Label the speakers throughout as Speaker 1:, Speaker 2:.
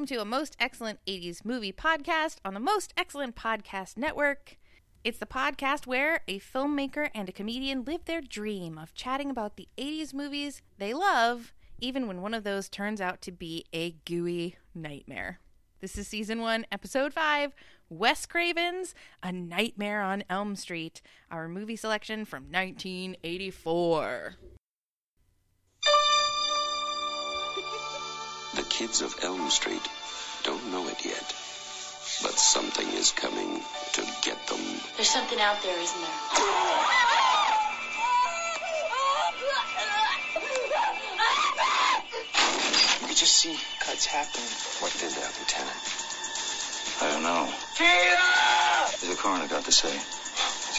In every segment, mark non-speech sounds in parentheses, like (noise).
Speaker 1: welcome to a Most Excellent 80s Movie Podcast on the Most Excellent Podcast Network. It's the podcast where a filmmaker and a comedian live their dream of chatting about the 80s movies they love, even when one of those turns out to be a gooey nightmare. This is season one, episode five Wes Craven's A Nightmare on Elm Street, our movie selection from 1984.
Speaker 2: The kids of Elm Street don't know it yet, but something is coming to get them.
Speaker 3: There's something out there, isn't there?
Speaker 4: You could just see cuts happening.
Speaker 2: What did that, Lieutenant?
Speaker 5: I don't know. What the coroner got to say?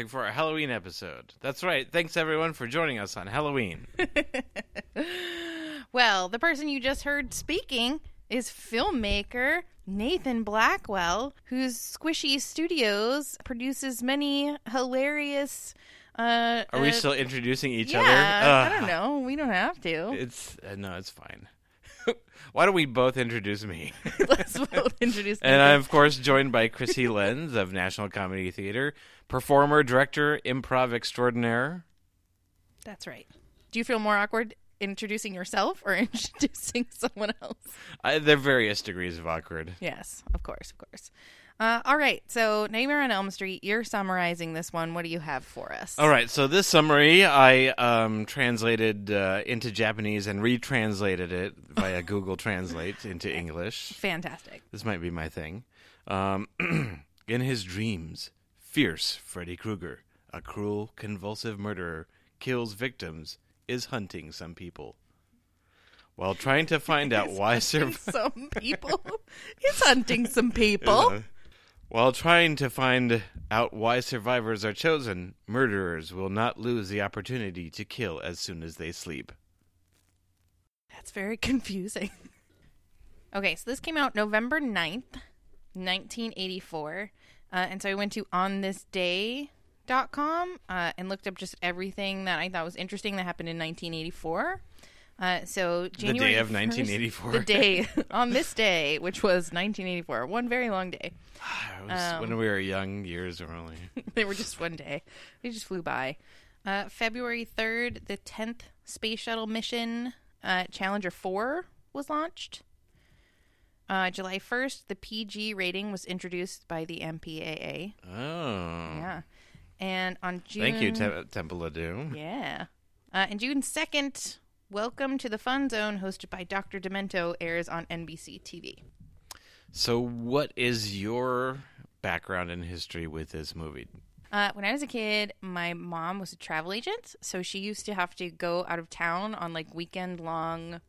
Speaker 6: Perfect for a Halloween episode. That's right. Thanks everyone for joining us on Halloween. (laughs)
Speaker 1: Well, the person you just heard speaking is filmmaker Nathan Blackwell, whose Squishy Studios produces many hilarious. Uh,
Speaker 6: Are we
Speaker 1: uh,
Speaker 6: still introducing each
Speaker 1: yeah,
Speaker 6: other?
Speaker 1: I don't know. We don't have to.
Speaker 6: It's uh, no, it's fine. (laughs) Why don't we both introduce me? (laughs)
Speaker 1: Let's both introduce.
Speaker 6: and. I'm of course joined by Chrissy Lenz of National Comedy Theater, performer, director, improv extraordinaire.
Speaker 1: That's right. Do you feel more awkward introducing yourself or (laughs) introducing someone else?
Speaker 6: I, there are various degrees of awkward.
Speaker 1: Yes, of course, of course. Uh, all right. So, Nightmare on Elm Street. You're summarizing this one. What do you have for us?
Speaker 6: All right, so this summary I um, translated uh, into Japanese and retranslated it via (laughs) Google Translate into English.
Speaker 1: Fantastic.
Speaker 6: This might be my thing. Um, (clears throat) in his dreams, fierce Freddy Krueger, a cruel, convulsive murderer, kills victims, is hunting some people. While trying to find out why sur- (laughs)
Speaker 1: some people. He's hunting some (laughs) people.
Speaker 6: while trying to find out why survivors are chosen, murderers will not lose the opportunity to kill as soon as they sleep.
Speaker 1: That's very confusing. (laughs) okay, so this came out November 9th, 1984. Uh, and so I went to onthisday.com uh, and looked up just everything that I thought was interesting that happened in 1984. Uh, so January the
Speaker 6: day of
Speaker 1: 1st
Speaker 6: 1984. (laughs)
Speaker 1: The day on this day, which was 1984, one very long day. (sighs)
Speaker 6: It was when we were young, years were only. (laughs)
Speaker 1: they were just one day. They just flew by. Uh, February 3rd, the 10th Space Shuttle mission, uh, Challenger 4, was launched. Uh, July 1st, the PG rating was introduced by the MPAA.
Speaker 6: Oh.
Speaker 1: Yeah. And on June.
Speaker 6: Thank you, Te- Temple of Doom.
Speaker 1: Yeah. Uh, and June 2nd, Welcome to the Fun Zone, hosted by Dr. Demento, airs on NBC TV.
Speaker 6: So, what is your background and history with this movie?
Speaker 1: Uh, when I was a kid, my mom was a travel agent, so she used to have to go out of town on like weekend long,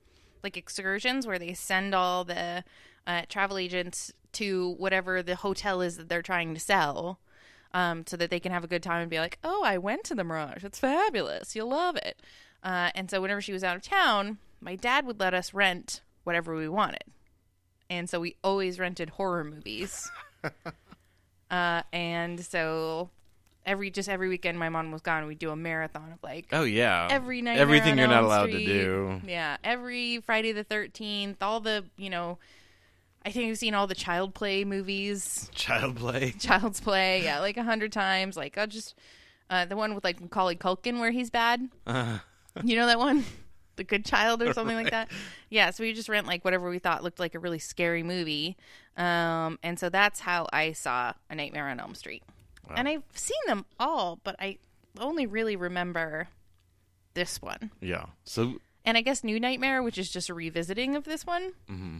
Speaker 1: like excursions where they send all the uh, travel agents to whatever the hotel is that they're trying to sell, um, so that they can have a good time and be like, "Oh, I went to the Mirage. It's fabulous. You'll love it." Uh, and so whenever she was out of town, my dad would let us rent whatever we wanted, and so we always rented horror movies. (laughs) uh, and so every just every weekend my mom was gone, we'd do a marathon of like
Speaker 6: Oh yeah,
Speaker 1: every night.
Speaker 6: everything you're not allowed
Speaker 1: Street.
Speaker 6: to do.
Speaker 1: Yeah, every Friday the Thirteenth, all the you know I think I've seen all the Child Play movies.
Speaker 6: Child play. (laughs)
Speaker 1: Child's Play, yeah, like a hundred times. Like I'll just uh, the one with like Macaulay Culkin where he's bad. You know that one, (laughs) The Good Child or something like that. (laughs) Yeah, so we just rent like whatever we thought looked like a really scary movie, um, and so that's how I saw A Nightmare on Elm Street. And I've seen them all, but I only really remember this one.
Speaker 6: Yeah. So
Speaker 1: And I guess New Nightmare, which is just a revisiting of this one. Mm-hmm.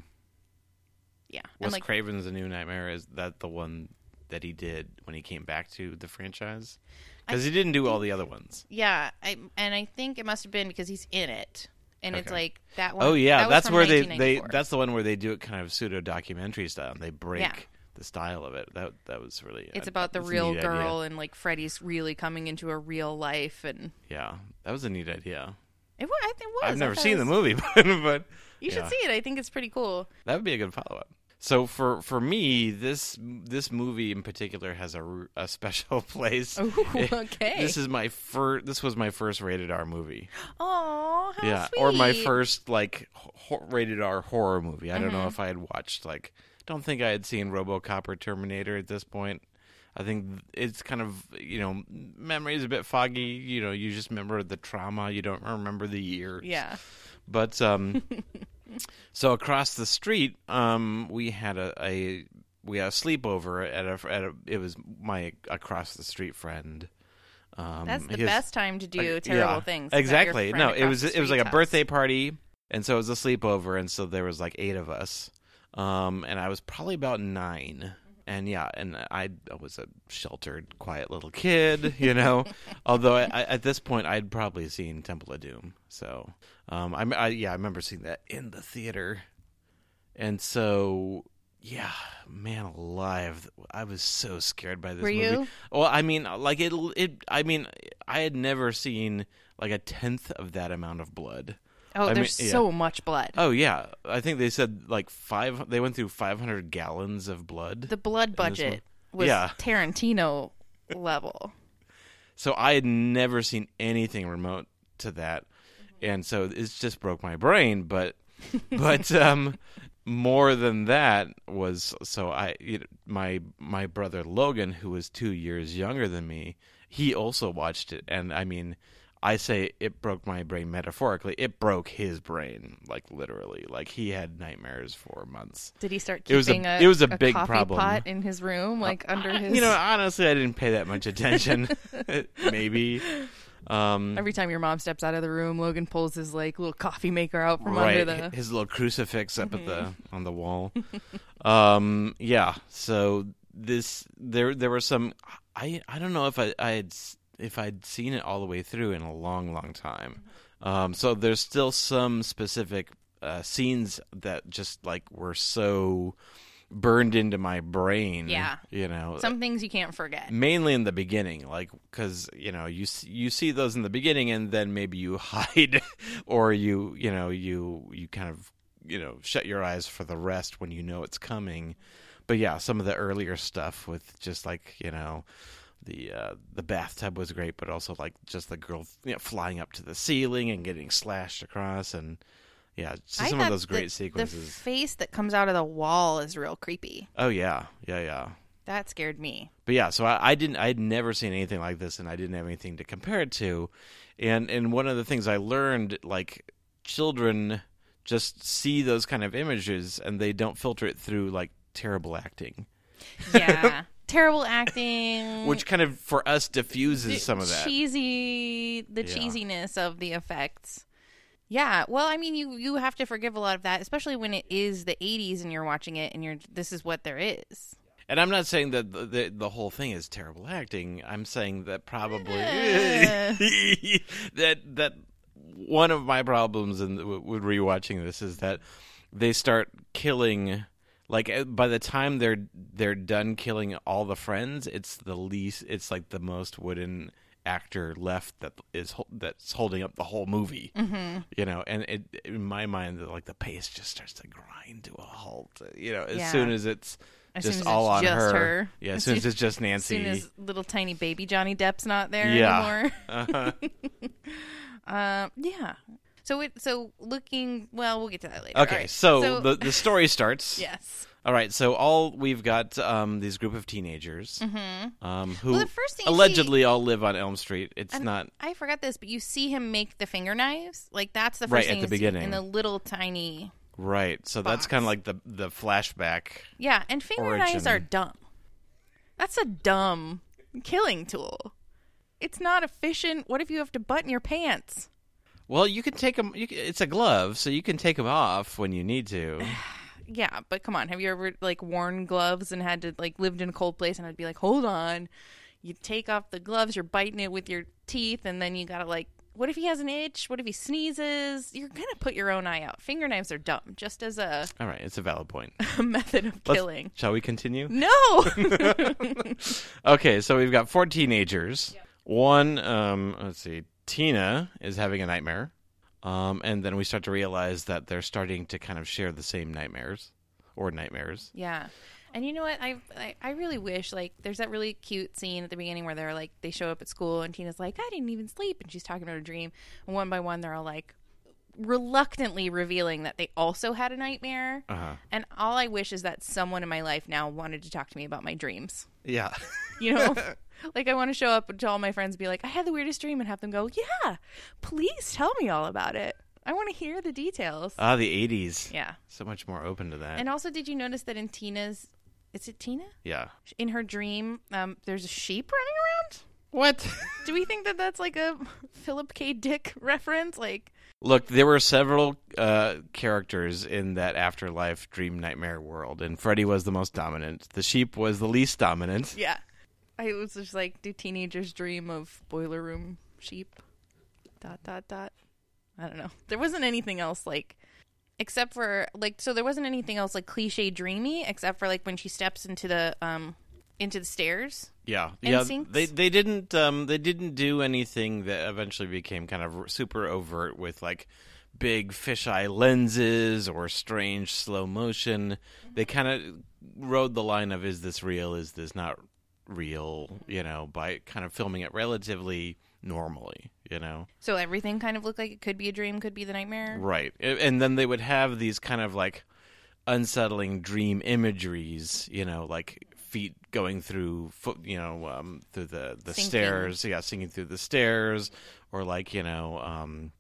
Speaker 1: Yeah,
Speaker 6: Wes
Speaker 1: like
Speaker 6: Craven's A New Nightmare is that the one that he did when he came back to the franchise? Because he didn't do all the other ones.
Speaker 1: Yeah, I and I think it must have been because he's in it, and it's like that oh, one.
Speaker 6: Oh yeah,
Speaker 1: that
Speaker 6: that's where they they that's the one where they do it kind of pseudo documentary style. They break
Speaker 1: Yeah.
Speaker 6: the style of it. That that was really
Speaker 1: It's about the real girl
Speaker 6: idea.
Speaker 1: and like Freddy's really coming into a real life, and
Speaker 6: Yeah, that was a neat idea.
Speaker 1: it was. I think it was.
Speaker 6: I've never seen
Speaker 1: it
Speaker 6: the movie, (laughs) but, but
Speaker 1: You should see it. I think it's pretty cool.
Speaker 6: That would be a good follow up. So for for me, this this movie in particular has a, a special (laughs) place.
Speaker 1: Ooh, (laughs) okay.
Speaker 6: This is my first. This was my first rated R movie.
Speaker 1: Oh,
Speaker 6: yeah,
Speaker 1: sweet.
Speaker 6: or my first like ho- rated R horror movie. I don't
Speaker 1: Mm-hmm.
Speaker 6: know if I had watched like. Don't think I had seen RoboCop or Terminator at this point. I think it's kind of you know memory is a bit foggy. You know, you just remember the trauma. You don't remember the year.
Speaker 1: Yeah.
Speaker 6: But um, (laughs) so across the street, um, we had a, a we had a sleepover at a at a. It was my across the street friend. Um,
Speaker 1: That's the
Speaker 6: his-
Speaker 1: best time to do
Speaker 6: like,
Speaker 1: terrible
Speaker 6: yeah,
Speaker 1: things. is at your
Speaker 6: Exactly. No, it was it was like
Speaker 1: street's
Speaker 6: a birthday party, and so it was a sleepover, and so there was like eight of us, um, and I was probably about nine. And yeah, and I, I was a sheltered, quiet little kid, you know. (laughs) Although I, I, at this point, I'd probably seen Temple of Doom, so um, I, I yeah, I remember seeing that in the theater, and so yeah, man alive, I was so scared by this
Speaker 1: Were
Speaker 6: movie.
Speaker 1: you?
Speaker 6: Well, I mean, like it. It. I mean, I had never seen like a tenth of that amount of blood.
Speaker 1: Oh,
Speaker 6: I
Speaker 1: there's
Speaker 6: mean, yeah.
Speaker 1: so much blood.
Speaker 6: Oh yeah, I think they said like five. They went through five hundred gallons of blood.
Speaker 1: the blood budget was
Speaker 6: Yeah.
Speaker 1: Tarantino (laughs) level.
Speaker 6: so I had never seen anything remote to that, and so it just broke my brain. But, but (laughs) um, more than that was so I you know, my my brother Logan, who was two years younger than me, he also watched it, and I mean. I say it broke my brain metaphorically. It broke his brain, like literally. Like he had nightmares for months.
Speaker 1: Did he start
Speaker 6: It was a-
Speaker 1: keeping a,
Speaker 6: it was a big problem.
Speaker 1: pot in his room, like under his?
Speaker 6: You know, honestly, I didn't pay that much attention. (laughs) (laughs) Maybe. Um,
Speaker 1: Every time your mom steps out of the room, Logan pulls his like little coffee maker out from
Speaker 6: right,
Speaker 1: under the.
Speaker 6: his little crucifix up at the on the wall. (laughs) um, yeah. So this there there were some. I I don't know if I I had if I'd seen it all the way through in a long long time. Um, so there's still some specific uh, scenes that just like were so burned into my brain.
Speaker 1: Yeah.
Speaker 6: you know,
Speaker 1: Some things you can't forget.
Speaker 6: mainly in the beginning like because you know you you see those in the beginning and then maybe you (laughs) hide or you you know you you kind of you know shut your eyes for the rest when you know it's coming but yeah some of the earlier stuff with just like you know the uh, the bathtub was great but also like just the girl you know, flying up to the ceiling and getting slashed across and yeah some of those great
Speaker 1: the-
Speaker 6: sequences
Speaker 1: The face that comes out of the wall is real creepy.
Speaker 6: oh yeah yeah yeah
Speaker 1: That scared me.
Speaker 6: but yeah, so I, I didn't, I had never seen anything like this, and I didn't have anything to compare it to. And and one of the things I learned, like children just see those kind of images, and they don't filter it through like terrible acting,
Speaker 1: Yeah. (laughs) Terrible acting.
Speaker 6: which kind of for us diffuses
Speaker 1: the
Speaker 6: some of that.
Speaker 1: cheesy the
Speaker 6: Yeah.
Speaker 1: cheesiness of the effects yeah well i mean you you have to forgive a lot of that especially when it is the 80s and you're watching it and you're this is what there is
Speaker 6: And I'm not saying that the, the the whole thing is terrible acting. I'm saying that probably
Speaker 1: Eh. (laughs)
Speaker 6: that that one of my problems in with rewatching this is that they start killing like uh, by the time they're they're done killing all the friends, it's the least. It's like the most wooden actor left that is that's holding up the whole movie. Mm-hmm. You know, and it in my mind, like the pace just starts to grind to a halt. You know, as
Speaker 1: Yeah.
Speaker 6: soon as it's
Speaker 1: As
Speaker 6: just
Speaker 1: soon as
Speaker 6: all
Speaker 1: it's
Speaker 6: on
Speaker 1: just
Speaker 6: her.
Speaker 1: her.
Speaker 6: Yeah, as
Speaker 1: As
Speaker 6: soon as it's just Nancy. (laughs)
Speaker 1: as soon as little tiny baby johnny depp's not there
Speaker 6: Yeah.
Speaker 1: anymore (laughs)
Speaker 6: Uh-huh. (laughs)
Speaker 1: um yeah So it so looking well, we'll get to that later.
Speaker 6: Okay,
Speaker 1: right.
Speaker 6: so, the the story starts.
Speaker 1: yes.
Speaker 6: All right, so all we've got um, these group of teenagers um, who
Speaker 1: Well, the first thing you
Speaker 6: allegedly all live on Elm Street. It's not
Speaker 1: I forgot this, but you see him make the finger knives. Like that's the first
Speaker 6: Right,
Speaker 1: thing
Speaker 6: at the
Speaker 1: see
Speaker 6: beginning.
Speaker 1: in the little tiny.
Speaker 6: right. So that's kind of like the the flashback.
Speaker 1: Yeah, and finger knives are dumb. That's a dumb killing tool. It's not efficient. What if you have to button your pants?
Speaker 6: Well, you can take them. You can, it's a glove, so you can take them off when you need to. (sighs) (sighs) (sighs)
Speaker 1: Yeah, but come on. Have you ever like worn gloves and had to like lived in a cold place and I'd be like, hold on. You take off the gloves, you're biting it with your teeth, and then you gotta like what if he has an itch? What if he sneezes? You're gonna put your own eye out. Finger knives are dumb, just as a,
Speaker 6: All right, it's a valid point.
Speaker 1: a (laughs) method of
Speaker 6: Let's-
Speaker 1: killing.
Speaker 6: Shall we continue?
Speaker 1: No. (laughs) (laughs)
Speaker 6: Okay, so we've got four teenagers. One, um, let's see, Tina is having a nightmare, um, and then we start to realize that they're starting to kind of share the same nightmares or nightmares.
Speaker 1: yeah. And you know what? I, I I really wish like there's that really cute scene at the beginning where they're like they show up at school and Tina's like I didn't even sleep and she's talking about her dream and one by one they're all like reluctantly revealing that they also had a nightmare.
Speaker 6: Uh-huh.
Speaker 1: And all I wish is that someone in my life now wanted to talk to me about my dreams.
Speaker 6: Yeah.
Speaker 1: You know? (laughs) like I want to show up to all my friends and be like, I had the weirdest dream and have them go, Yeah, please tell me all about it. I want to hear the details.
Speaker 6: ah, the 80s.
Speaker 1: yeah.
Speaker 6: So much more open to that.
Speaker 1: And also did you notice that in Tina's is it Tina?
Speaker 6: yeah.
Speaker 1: In her dream, um, there's a sheep running around?
Speaker 6: What? (laughs)
Speaker 1: Do we think that that's like a Philip K. Dick (laughs) reference? Like,
Speaker 6: Look, there were several uh, characters in that afterlife dream nightmare world, and Freddy was the most dominant. The sheep was the least dominant.
Speaker 1: yeah. I was just like, do teenagers dream of boiler room sheep? Dot dot dot. I don't know. There wasn't anything else like, except for like, so there wasn't anything else like cliche dreamy, except for like when she steps into the um into the stairs.
Speaker 6: Yeah, yeah.
Speaker 1: Instincts?
Speaker 6: They they didn't um they didn't do anything that eventually became kind of super overt with like big fisheye lenses or strange slow motion. They kind of rode the line of is this real? Is this not real? You know, by kind of filming it relatively normally. You know.
Speaker 1: So everything kind of looked like it could be a dream, could be the nightmare.
Speaker 6: Right. And then they would have these kind of like unsettling dream imageries, you know, like feet going through foot, you know, um, through the the
Speaker 1: Sinking.
Speaker 6: stairs, yeah, sinking through the stairs or like, you know, um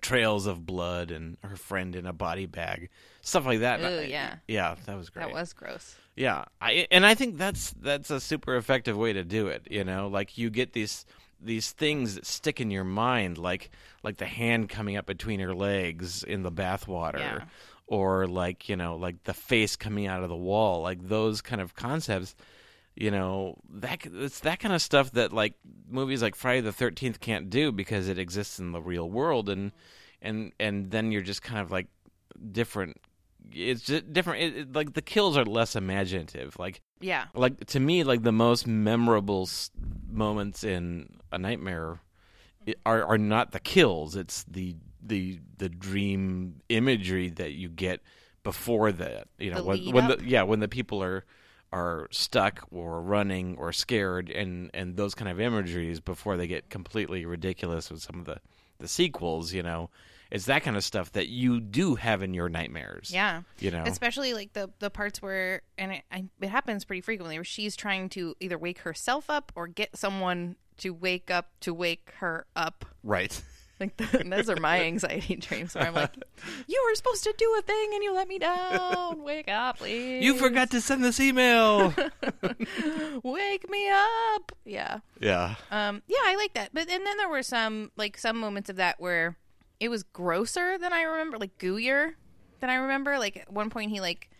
Speaker 6: trails of blood and her friend in a body bag. Stuff like that.
Speaker 1: Ooh, yeah.
Speaker 6: Yeah, that was great.
Speaker 1: That was gross.
Speaker 6: Yeah, I and I think that's that's a super effective way to do it. You know, like you get these these things that stick in your mind, like like the hand coming up between her legs in the bathwater,
Speaker 1: Yeah.
Speaker 6: or like you know, like the face coming out of the wall, like those kind of concepts. You know, that it's that kind of stuff that like movies like Friday the Thirteenth can't do because it exists in the real world, and and and then you're just kind of like different. It's just different. It, it- like the kills are less imaginative. Like
Speaker 1: Yeah.
Speaker 6: like to me like the most memorable s- moments in a nightmare are are not the kills it's the the the dream imagery that you get before that you know
Speaker 1: The
Speaker 6: when, when the yeah when the people are are stuck or running or scared and and those kind of imageries before they get completely ridiculous with some of the the sequels you know it's that kind of stuff that you do have in your nightmares
Speaker 1: Yeah.
Speaker 6: you know
Speaker 1: Especially like the the parts where, and it, I, it happens pretty frequently, where she's trying to either wake herself up or get someone to wake up to wake her up.
Speaker 6: right (laughs)
Speaker 1: Like the, those are my anxiety (laughs) dreams, where I'm like, "You were supposed to do a thing and you let me down. Wake up, please.
Speaker 6: you forgot to send this email (laughs)
Speaker 1: Wake me up." Yeah.
Speaker 6: yeah
Speaker 1: Um, yeah, I like that. But and then there were some like some moments of that where it was grosser than I remember, like gooier than I remember. Like at one point he like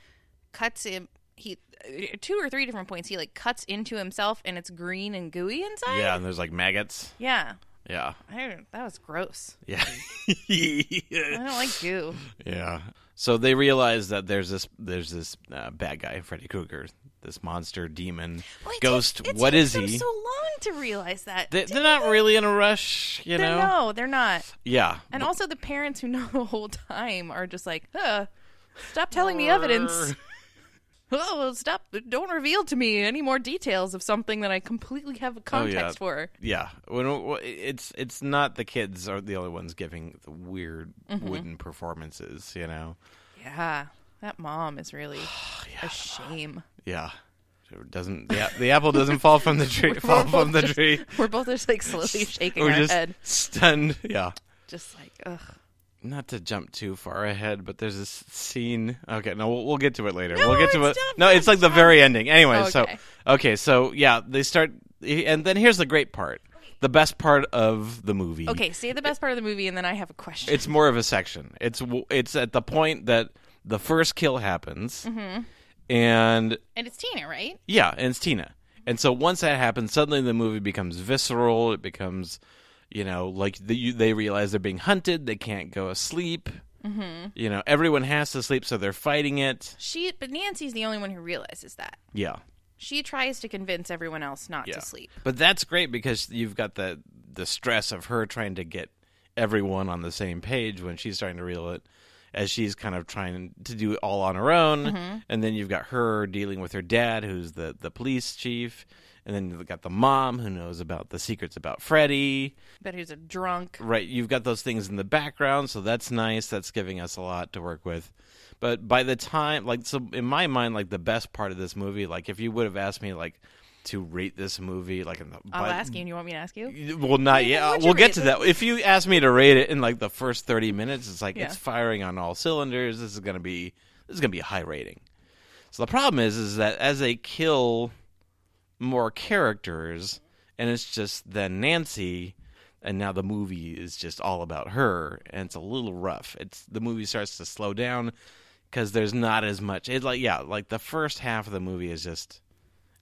Speaker 1: cuts him he uh, two or three different points he like cuts into himself and it's green and gooey inside.
Speaker 6: Yeah, and there's like maggots.
Speaker 1: Yeah.
Speaker 6: Yeah.
Speaker 1: I don't, that was gross.
Speaker 6: Yeah. (laughs)
Speaker 1: I don't like goo.
Speaker 6: yeah. So they realize that there's this there's this uh, bad guy, Freddy Krueger, this monster demon
Speaker 1: Well, it
Speaker 6: ghost.
Speaker 1: takes- it
Speaker 6: what
Speaker 1: takes
Speaker 6: is he?
Speaker 1: So long to realize that.
Speaker 6: they, they're not really in a rush, you
Speaker 1: They're-
Speaker 6: know.
Speaker 1: no, they're not.
Speaker 6: Yeah.
Speaker 1: And also the parents who (laughs) know the whole time are just like, stop telling me evidence. (laughs) oh, stop! Don't reveal to me any more details of something that I completely have a context for.
Speaker 6: Yeah, when when- it's it's not the kids are the only ones giving the weird
Speaker 1: Mm-hmm.
Speaker 6: wooden performances. You know,
Speaker 1: Yeah, that mom is really (sighs) a shame.
Speaker 6: yeah. It doesn't the, the apple doesn't fall from the tree? (laughs) fall
Speaker 1: We're
Speaker 6: from the
Speaker 1: both just-
Speaker 6: tree?
Speaker 1: We're both just like slowly shaking
Speaker 6: Or
Speaker 1: our
Speaker 6: just
Speaker 1: head,
Speaker 6: stunned? Yeah.
Speaker 1: just like ugh.
Speaker 6: Not to jump too far ahead, but there's this scene. Okay, no, we'll, we'll get to it later.
Speaker 1: No,
Speaker 6: we'll get to it. No, it's like the very ending. Anyway,
Speaker 1: Okay.
Speaker 6: so okay, so yeah, they start, and then here's the great part, the best part of the movie.
Speaker 1: Okay, say the best part of the movie, and then I have a question.
Speaker 6: it's more of a section. It's it's at the point that the first kill happens,
Speaker 1: Mm-hmm.
Speaker 6: and
Speaker 1: and it's Tina, right?
Speaker 6: yeah, and it's Tina. And so once that happens, suddenly the movie becomes visceral. It becomes, you know, like the, you, they realize they're being hunted. They can't go asleep. Mm-hmm. You know, everyone has to sleep, so they're fighting it.
Speaker 1: She, but Nancy's the only one who realizes that.
Speaker 6: Yeah,
Speaker 1: She tries to convince everyone else not
Speaker 6: yeah.
Speaker 1: to sleep.
Speaker 6: But that's great because you've got the the stress of her trying to get everyone on the same page when she's starting to reel it, as she's kind of trying to do it all on her own.
Speaker 1: Mm-hmm.
Speaker 6: And then you've got her dealing with her dad, who's the the police chief. And then you've got the mom who knows about the secrets about Freddy.
Speaker 1: But who's a drunk?
Speaker 6: Right, you've got those things in the background, so that's nice. That's giving us a lot to work with. But by the time, like, so in my mind, like the best part of this movie, like if you would have asked me, like, to rate this movie, like, in the,
Speaker 1: I'll
Speaker 6: by-
Speaker 1: ask you, and you want me to ask you?
Speaker 6: Well, not yet. We'll get to that. If you ask me to rate it in like the first thirty minutes, it's like
Speaker 1: Yeah.
Speaker 6: it's firing on all cylinders. This is gonna be this is gonna be a high rating. So the problem is, is that as they kill more characters, and it's just then Nancy, and now the movie is just all about her, and it's a little rough. It's the movie starts to slow down because there's not as much. It's like yeah, like the first half of the movie is just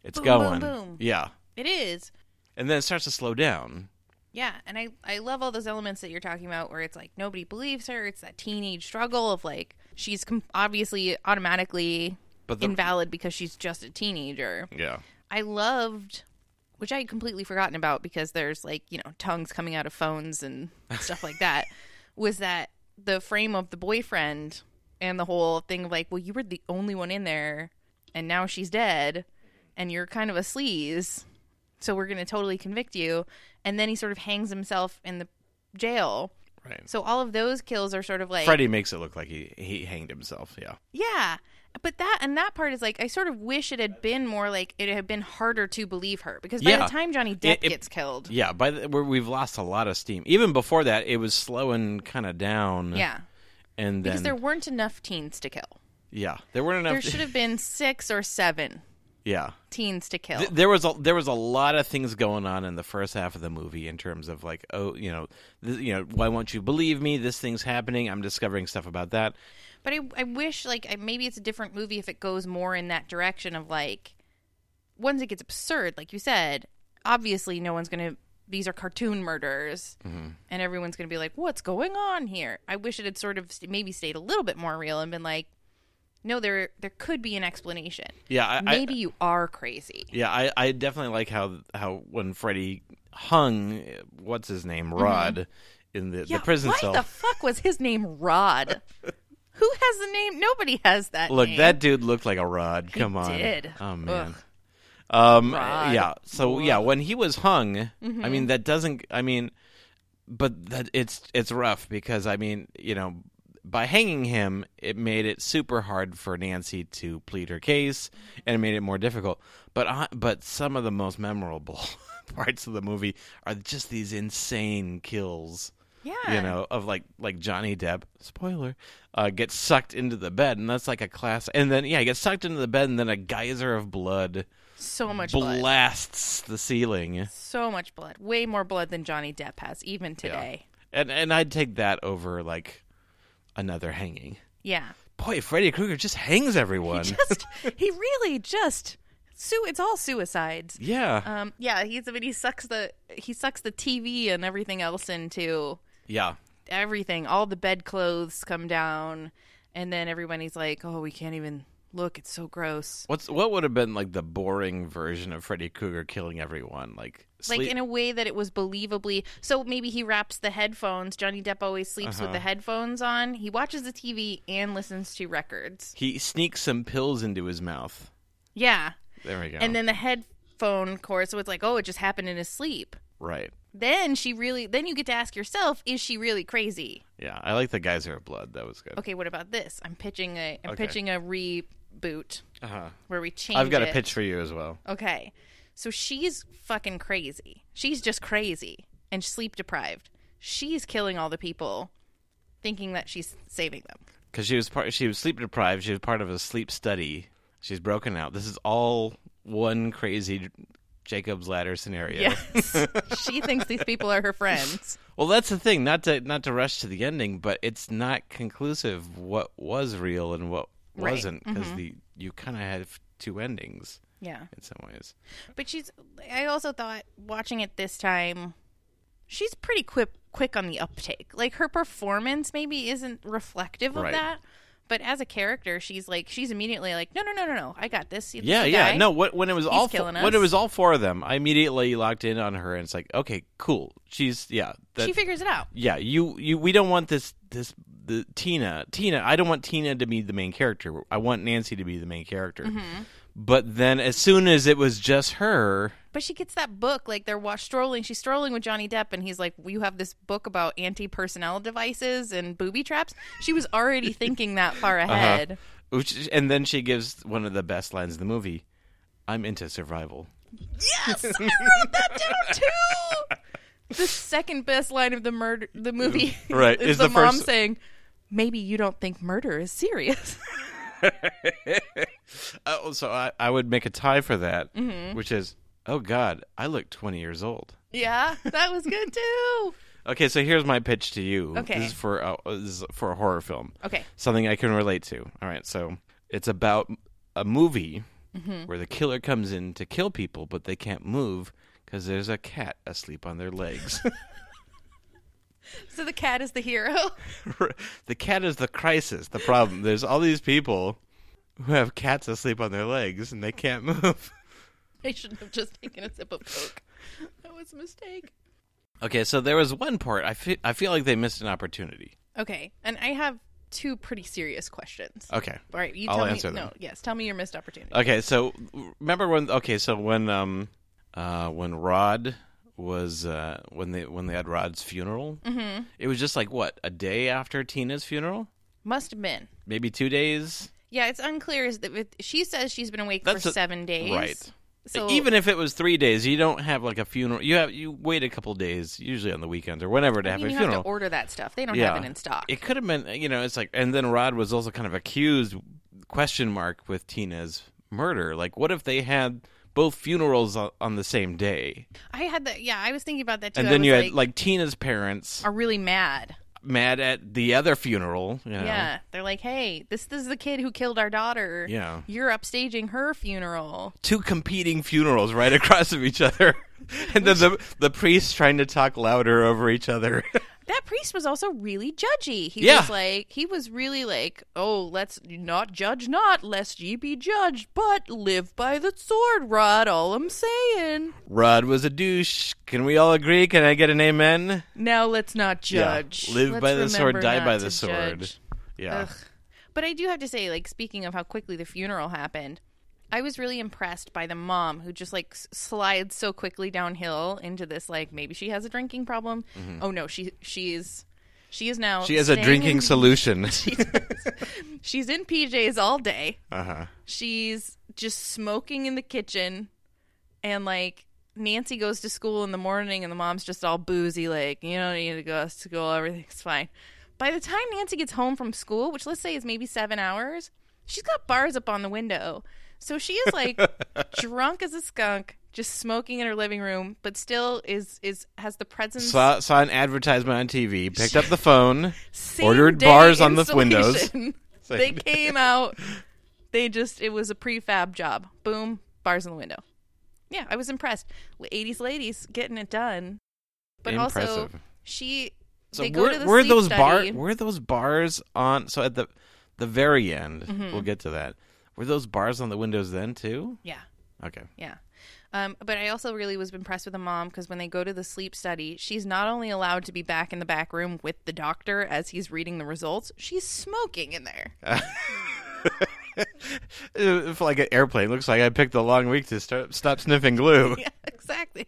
Speaker 6: it's
Speaker 1: Boom, boom,
Speaker 6: going,
Speaker 1: boom.
Speaker 6: yeah,
Speaker 1: It is.
Speaker 6: and then it starts to slow down.
Speaker 1: Yeah, and I I love all those elements that you're talking about where it's like nobody believes her. It's that teenage struggle of like she's com- obviously automatically
Speaker 6: But the-
Speaker 1: invalid because she's just a teenager.
Speaker 6: Yeah.
Speaker 1: I loved which I had completely forgotten about because there's like, you know, tongues coming out of phones and (laughs) stuff like that was that the frame of the boyfriend and the whole thing of like, well, you were the only one in there and now she's dead and you're kind of a sleaze. So we're going to totally convict you. And then he sort of hangs himself in the jail.
Speaker 6: Right.
Speaker 1: So all of those kills are sort of like
Speaker 6: Freddy makes it look like he he hanged himself. Yeah.
Speaker 1: yeah. But that and that part is like I sort of wish it had been more like it had been harder to believe her because by
Speaker 6: Yeah.
Speaker 1: the time Johnny Depp
Speaker 6: It- it-
Speaker 1: gets killed,
Speaker 6: Yeah. By the, we're, we've lost a lot of steam. Even before that, it was slowing kind of down.
Speaker 1: yeah,
Speaker 6: And then
Speaker 1: because there weren't enough teens to kill.
Speaker 6: yeah, there weren't enough.
Speaker 1: There should have been six or seven
Speaker 6: yeah.
Speaker 1: teens to kill.
Speaker 6: Th- There was a there was a lot of things going on in the first half of the movie in terms of like oh you know th- you know why won't you believe me this thing's happening I'm discovering stuff about that
Speaker 1: But I, I wish like I, maybe it's a different movie if it goes more in that direction of like once it gets absurd, like you said, obviously no one's gonna. These are cartoon murders,
Speaker 6: Mm-hmm.
Speaker 1: and everyone's gonna be like, "What's going on here?" I wish it had sort of st- maybe stayed a little bit more real and been like, "No, there there could be an explanation.
Speaker 6: yeah I, I-
Speaker 1: Maybe you are crazy."
Speaker 6: Yeah, I, I definitely like how how when Freddy hung, what's his name, Rod, in the,
Speaker 1: Mm-hmm. Yeah,
Speaker 6: the prison
Speaker 1: why
Speaker 6: cell.
Speaker 1: the fuck was his name Rod? (laughs) Who has the name? Nobody has that.
Speaker 6: Look,
Speaker 1: name.
Speaker 6: that dude looked like a Rod. Come on,
Speaker 1: did.
Speaker 6: oh man.
Speaker 1: Ugh.
Speaker 6: Um,
Speaker 1: Rod.
Speaker 6: yeah. So yeah, when he was hung, I
Speaker 1: Mm-hmm.
Speaker 6: mean that doesn't. I mean, but that it's it's rough because I mean you know by hanging him, it made it super hard for Nancy to plead her case, and it made it more difficult. But I, but some of the most memorable (laughs) parts of the movie are just these insane kills.
Speaker 1: Yeah.
Speaker 6: You know, of like like Johnny Depp, spoiler, uh, gets sucked into the bed, and that's like a class. And then yeah, he gets sucked into the bed, and then a geyser of blood
Speaker 1: so much blood.
Speaker 6: blasts the ceiling.
Speaker 1: So much blood. Way more blood than Johnny Depp has, even today.
Speaker 6: And and I'd take that over like another hanging.
Speaker 1: Yeah.
Speaker 6: Boy, Freddy Krueger just hangs everyone.
Speaker 1: Just (laughs) he really just su- it's all suicides.
Speaker 6: yeah.
Speaker 1: Um yeah, he's I mean he sucks the he sucks the TV and everything else into
Speaker 6: yeah.
Speaker 1: everything. All the bedclothes come down and then everybody's like, "Oh, we can't even look, it's so gross.
Speaker 6: What's what would have been like the boring version of Freddy Krueger killing everyone? Like
Speaker 1: Like in a way that it was believably. So maybe he wraps the headphones. Johnny Depp always sleeps
Speaker 6: Uh-huh.
Speaker 1: with the headphones on. He watches the TV and listens to records.
Speaker 6: he sneaks some pills into his mouth.
Speaker 1: Yeah.
Speaker 6: There we go.
Speaker 1: And then the headphone cord, so it's like, oh, it just happened in his sleep.
Speaker 6: right.
Speaker 1: Then she really, then you get to ask yourself, is she really crazy?
Speaker 6: Yeah, I like the Geyser of Blood. That was good.
Speaker 1: Okay, what about this? I'm pitching a, I'm
Speaker 6: Okay.
Speaker 1: pitching a reboot
Speaker 6: Uh-huh.
Speaker 1: where we change.
Speaker 6: I've got a pitch for you as well.
Speaker 1: Okay, so she's fucking crazy. She's just crazy and sleep deprived. She's killing all the people, thinking that she's saving them.
Speaker 6: Because she was part. She was sleep deprived. She was part of a sleep study. She's broken out. This is all one crazy Jacob's ladder scenario.
Speaker 1: Yes, (laughs) she thinks these people are her friends.
Speaker 6: Well, that's the thing. Not to not to rush to the ending, but it's not conclusive what was real and what. Wasn't because mm-hmm. the you kind of have two endings
Speaker 1: Yeah.
Speaker 6: in some ways.
Speaker 1: But she's. I also thought watching it this time, she's pretty quick quick on the uptake. Like her performance maybe isn't reflective of
Speaker 6: Right.
Speaker 1: that, but as a character, she's like she's immediately like, no, no, no, no, no, I got this. This
Speaker 6: Yeah, yeah. No, what, when it was all
Speaker 1: killing
Speaker 6: four, when it was all four of them, I immediately locked in on her, and it's like, okay, cool. She's yeah. That,
Speaker 1: she figures it out.
Speaker 6: yeah. You you we don't want this this the Tina Tina. I don't want Tina to be the main character. I want Nancy to be the main character.
Speaker 1: Mm-hmm.
Speaker 6: But then, as soon as it was just her,
Speaker 1: But she gets that book, like they're wa- strolling. She's strolling with Johnny Depp, and he's like, "You have this book about anti-personnel devices and booby traps." She was already (laughs) thinking that far
Speaker 6: Uh-huh.
Speaker 1: ahead.
Speaker 6: which and then she gives one of the best lines in the movie. I'm into survival.
Speaker 1: Yes, (laughs) I wrote that down too. The second best line of the murder, the movie,
Speaker 6: Right, (laughs)
Speaker 1: is,
Speaker 6: is
Speaker 1: the,
Speaker 6: the
Speaker 1: mom saying, "Maybe you don't think murder is serious." (laughs) (laughs)
Speaker 6: Oh, so I, I would make a tie for that,
Speaker 1: Mm-hmm.
Speaker 6: which is, oh God, I look 20 years old.
Speaker 1: yeah, that was good (laughs) too.
Speaker 6: Okay, so here's my pitch to you.
Speaker 1: Okay.
Speaker 6: This is for a, this is for a horror film.
Speaker 1: Okay,
Speaker 6: Something I can relate to. All right, so it's about a movie
Speaker 1: Mm-hmm.
Speaker 6: where the killer comes in to kill people, but they can't move because there's a cat asleep on their legs. (laughs)
Speaker 1: so the cat is the hero. (laughs)
Speaker 6: the cat is the crisis, the problem. There's all these people who have cats asleep on their legs and they can't (laughs) move.
Speaker 1: I shouldn't have just taken a sip of Coke. That was a mistake.
Speaker 6: Okay, so there was one part I feel I feel like they missed an opportunity.
Speaker 1: Okay, and I have two pretty serious questions.
Speaker 6: Okay.
Speaker 1: All right, you
Speaker 6: I'll
Speaker 1: tell
Speaker 6: answer
Speaker 1: me.
Speaker 6: them.
Speaker 1: No, yes, tell me your missed opportunity.
Speaker 6: Okay, so remember when? Okay, so when um, uh, when Rod was uh, when they when they had Rod's funeral, mm-hmm. it was just like what a day after Tina's funeral,
Speaker 1: Must have been.
Speaker 6: maybe two days.
Speaker 1: Yeah, it's unclear. Is that she says she's been awake
Speaker 6: That's
Speaker 1: for
Speaker 6: a-
Speaker 1: seven days,
Speaker 6: right.
Speaker 1: So
Speaker 6: Even if it was three days, you don't have like a funeral. You have you wait a couple days, usually on the weekends or whenever, to
Speaker 1: I
Speaker 6: have
Speaker 1: mean,
Speaker 6: a
Speaker 1: you
Speaker 6: funeral.
Speaker 1: have to order that stuff. They don't
Speaker 6: yeah,
Speaker 1: have it in stock.
Speaker 6: It could have been, you know, it's like, and then Rod was also kind of accused, question mark, with Tina's murder. Like, what if they had both funerals on, the same day?
Speaker 1: I had that. Yeah, I was thinking about that too.
Speaker 6: and
Speaker 1: I
Speaker 6: then you
Speaker 1: like,
Speaker 6: had like Tina's parents
Speaker 1: are really mad.
Speaker 6: mad at the other funeral. You know?
Speaker 1: Yeah, they're like, "Hey, this, this is the kid who killed our daughter.
Speaker 6: Yeah.
Speaker 1: you're upstaging her funeral."
Speaker 6: Two competing funerals right (laughs) across of each other, (laughs) and then the the priests trying to talk louder over each other. (laughs)
Speaker 1: That priest was also really judgy. He
Speaker 6: Yeah.
Speaker 1: was like, he was really like, "Oh, let's not judge, not lest ye be judged, but live by the sword, Rod. All I'm saying.
Speaker 6: Rod was a douche. Can we all agree? Can I get an amen?
Speaker 1: Now let's not
Speaker 6: Yeah.
Speaker 1: judge.
Speaker 6: Live
Speaker 1: Let's
Speaker 6: by the sword, die by the sword.
Speaker 1: judge."
Speaker 6: Yeah.
Speaker 1: Ugh. But I do have to say, like, speaking of how quickly the funeral happened, I was really impressed by the mom who just like slides so quickly downhill into this. Like, maybe she has a drinking problem. Oh no, she she's she is now.
Speaker 6: Mm-hmm. She has a drinking
Speaker 1: in-
Speaker 6: solution. (laughs)
Speaker 1: She's in PJs all day.
Speaker 6: uh huh.
Speaker 1: She's just smoking in the kitchen, and like Nancy goes to school in the morning, and the mom's just all boozy, like you don't need to go to school, everything's fine. By the time Nancy gets home from school, which let's say is maybe seven hours, she's got bars up on the window, so she is like (laughs) drunk as a skunk, just smoking in her living room, but still is is has the presence.
Speaker 6: Saw saw an advertisement on TV. Picked up the (laughs) phone. ordered bars on the windows. (laughs)
Speaker 1: they came out. They just it was a prefab job. Boom, bars in the window. Yeah, I was impressed. Eighties ladies getting it done, but also
Speaker 6: Impressive.
Speaker 1: she
Speaker 6: So
Speaker 1: they go
Speaker 6: were,
Speaker 1: to the sleep
Speaker 6: those bar
Speaker 1: study.
Speaker 6: were those bars on? So at the the very end,
Speaker 1: Mm-hmm.
Speaker 6: we'll get to that. Were those bars on the windows then too?
Speaker 1: Yeah.
Speaker 6: Okay.
Speaker 1: Yeah. Um, but I also really was impressed with the mom because when they go to the sleep study, she's not only allowed to be back in the back room with the doctor as he's reading the results, she's smoking in there. (laughs)
Speaker 6: If like an airplane, looks like I picked the long week to start, stop sniffing glue. (laughs)
Speaker 1: yeah, exactly.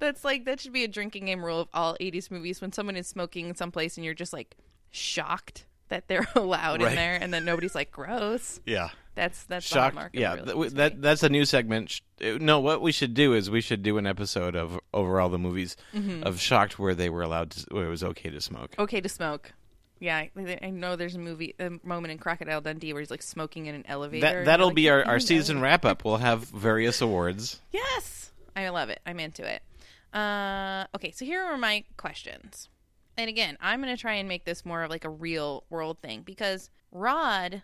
Speaker 1: That's like that should be a drinking game rule of all 80s movies when someone is smoking someplace and you're just like shocked that they're (laughs) allowed
Speaker 6: Right.
Speaker 1: in there and then nobody's like gross.
Speaker 6: Yeah.
Speaker 1: That's that's the
Speaker 6: Shock. Yeah,
Speaker 1: really
Speaker 6: th-
Speaker 1: good
Speaker 6: that that's a new segment. Uh, No, what we should do is we should do an episode of over all the movies
Speaker 1: Mm-hmm.
Speaker 6: of Shocked where they were allowed to, where it was okay to smoke.
Speaker 1: okay to smoke. Yeah, I, I know there's a movie, a moment in Crocodile Dundee where he's like smoking in an elevator.
Speaker 6: That, that'll
Speaker 1: you're
Speaker 6: be
Speaker 1: like,
Speaker 6: our, our season wrap up. We'll have various awards. (laughs)
Speaker 1: Yes, I love it. I'm into it. Uh, okay, so here are my questions. And again, I'm going to try and make this more of like a real world thing because Rod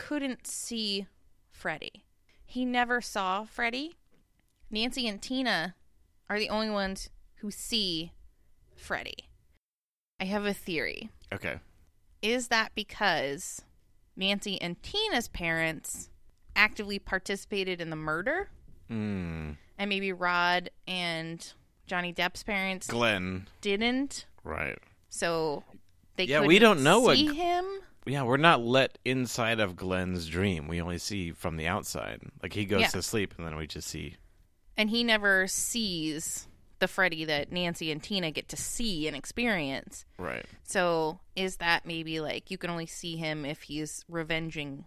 Speaker 1: couldn't see Freddy. He never saw Freddy. Nancy and Tina are the only ones who see Freddy. I have a theory.
Speaker 6: Okay.
Speaker 1: Is that because Nancy and Tina's parents actively participated in the murder?
Speaker 6: Mm.
Speaker 1: and maybe Rod and Johnny Depp's parents
Speaker 6: Glen.
Speaker 1: didn't,
Speaker 6: Right.
Speaker 1: so they
Speaker 6: Yeah, we
Speaker 1: couldn't
Speaker 6: don't know what-
Speaker 1: see him.
Speaker 6: Yeah, we're not let inside of Glen's dream. We only see from the outside. Like he goes
Speaker 1: Yeah.
Speaker 6: to sleep and then we just see.
Speaker 1: and he never sees the Freddy that Nancy and Tina get to see and experience.
Speaker 6: Right.
Speaker 1: So is that maybe like you can only see him if he's revenging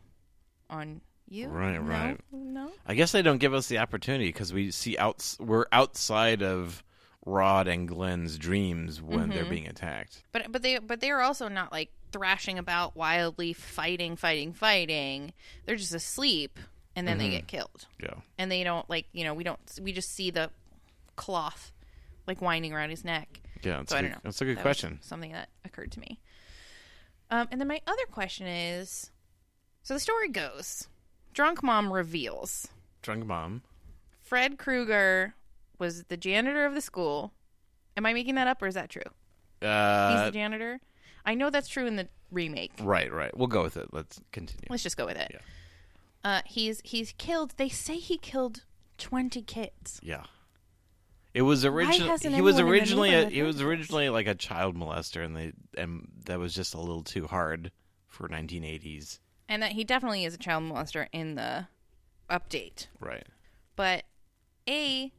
Speaker 1: on you?
Speaker 6: Right,
Speaker 1: No?
Speaker 6: right.
Speaker 1: No.
Speaker 6: I guess they don't give us the opportunity because we see outs. We're outside of Rod and Glen's dreams when they're mm-hmm. being attacked.
Speaker 1: But but they but they're also not like thrashing about wildly fighting fighting fighting. They're just asleep and then they get killed.
Speaker 6: Yeah.
Speaker 1: and they don't like you know we don't we just see the cloth like winding around his neck.
Speaker 6: Yeah, that's,
Speaker 1: So
Speaker 6: a
Speaker 1: I don't know.
Speaker 6: that's a good
Speaker 1: That
Speaker 6: question.
Speaker 1: something that occurred to me. Um, and then my other question is, so the story goes, drunk mom reveals
Speaker 6: Drunk mom.
Speaker 1: Fred Krueger was the janitor of the school. Am I making that up or is that true? He's
Speaker 6: Uh,
Speaker 1: the janitor. I know that's true in the remake.
Speaker 6: right, right. We'll go with it. Let's continue.
Speaker 1: Let's just go with it.
Speaker 6: Yeah.
Speaker 1: Uh, he's he's killed. They say he killed twenty kids.
Speaker 6: Yeah. It was originally he was
Speaker 1: anyone in the
Speaker 6: originally a, he was originally like a child molester and they and that was just a little too hard for 1980s.
Speaker 1: and that he definitely is a child molester in the update.
Speaker 6: Right.
Speaker 1: But a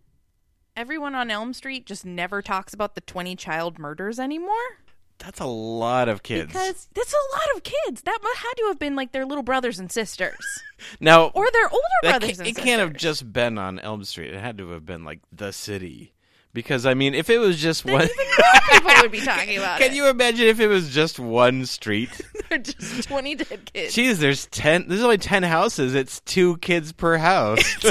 Speaker 1: everyone on Elm Street just never talks about the 20 child murders anymore
Speaker 6: That's a lot of kids.
Speaker 1: because that's a lot of kids. That had to have been like their little brothers and sisters (laughs)
Speaker 6: now
Speaker 1: or their older brothers
Speaker 6: ca-
Speaker 1: and
Speaker 6: it
Speaker 1: sisters.
Speaker 6: can't have just been on Elm Street. It had to have been like the city. Because I mean, if it was just one
Speaker 1: people would be talking about (laughs)
Speaker 6: Can
Speaker 1: it.
Speaker 6: you imagine if it was just one street? (laughs)
Speaker 1: They're just 20 dead kids.
Speaker 6: Jeez, there's 10 there's only 10 houses. It's 2 kids per house.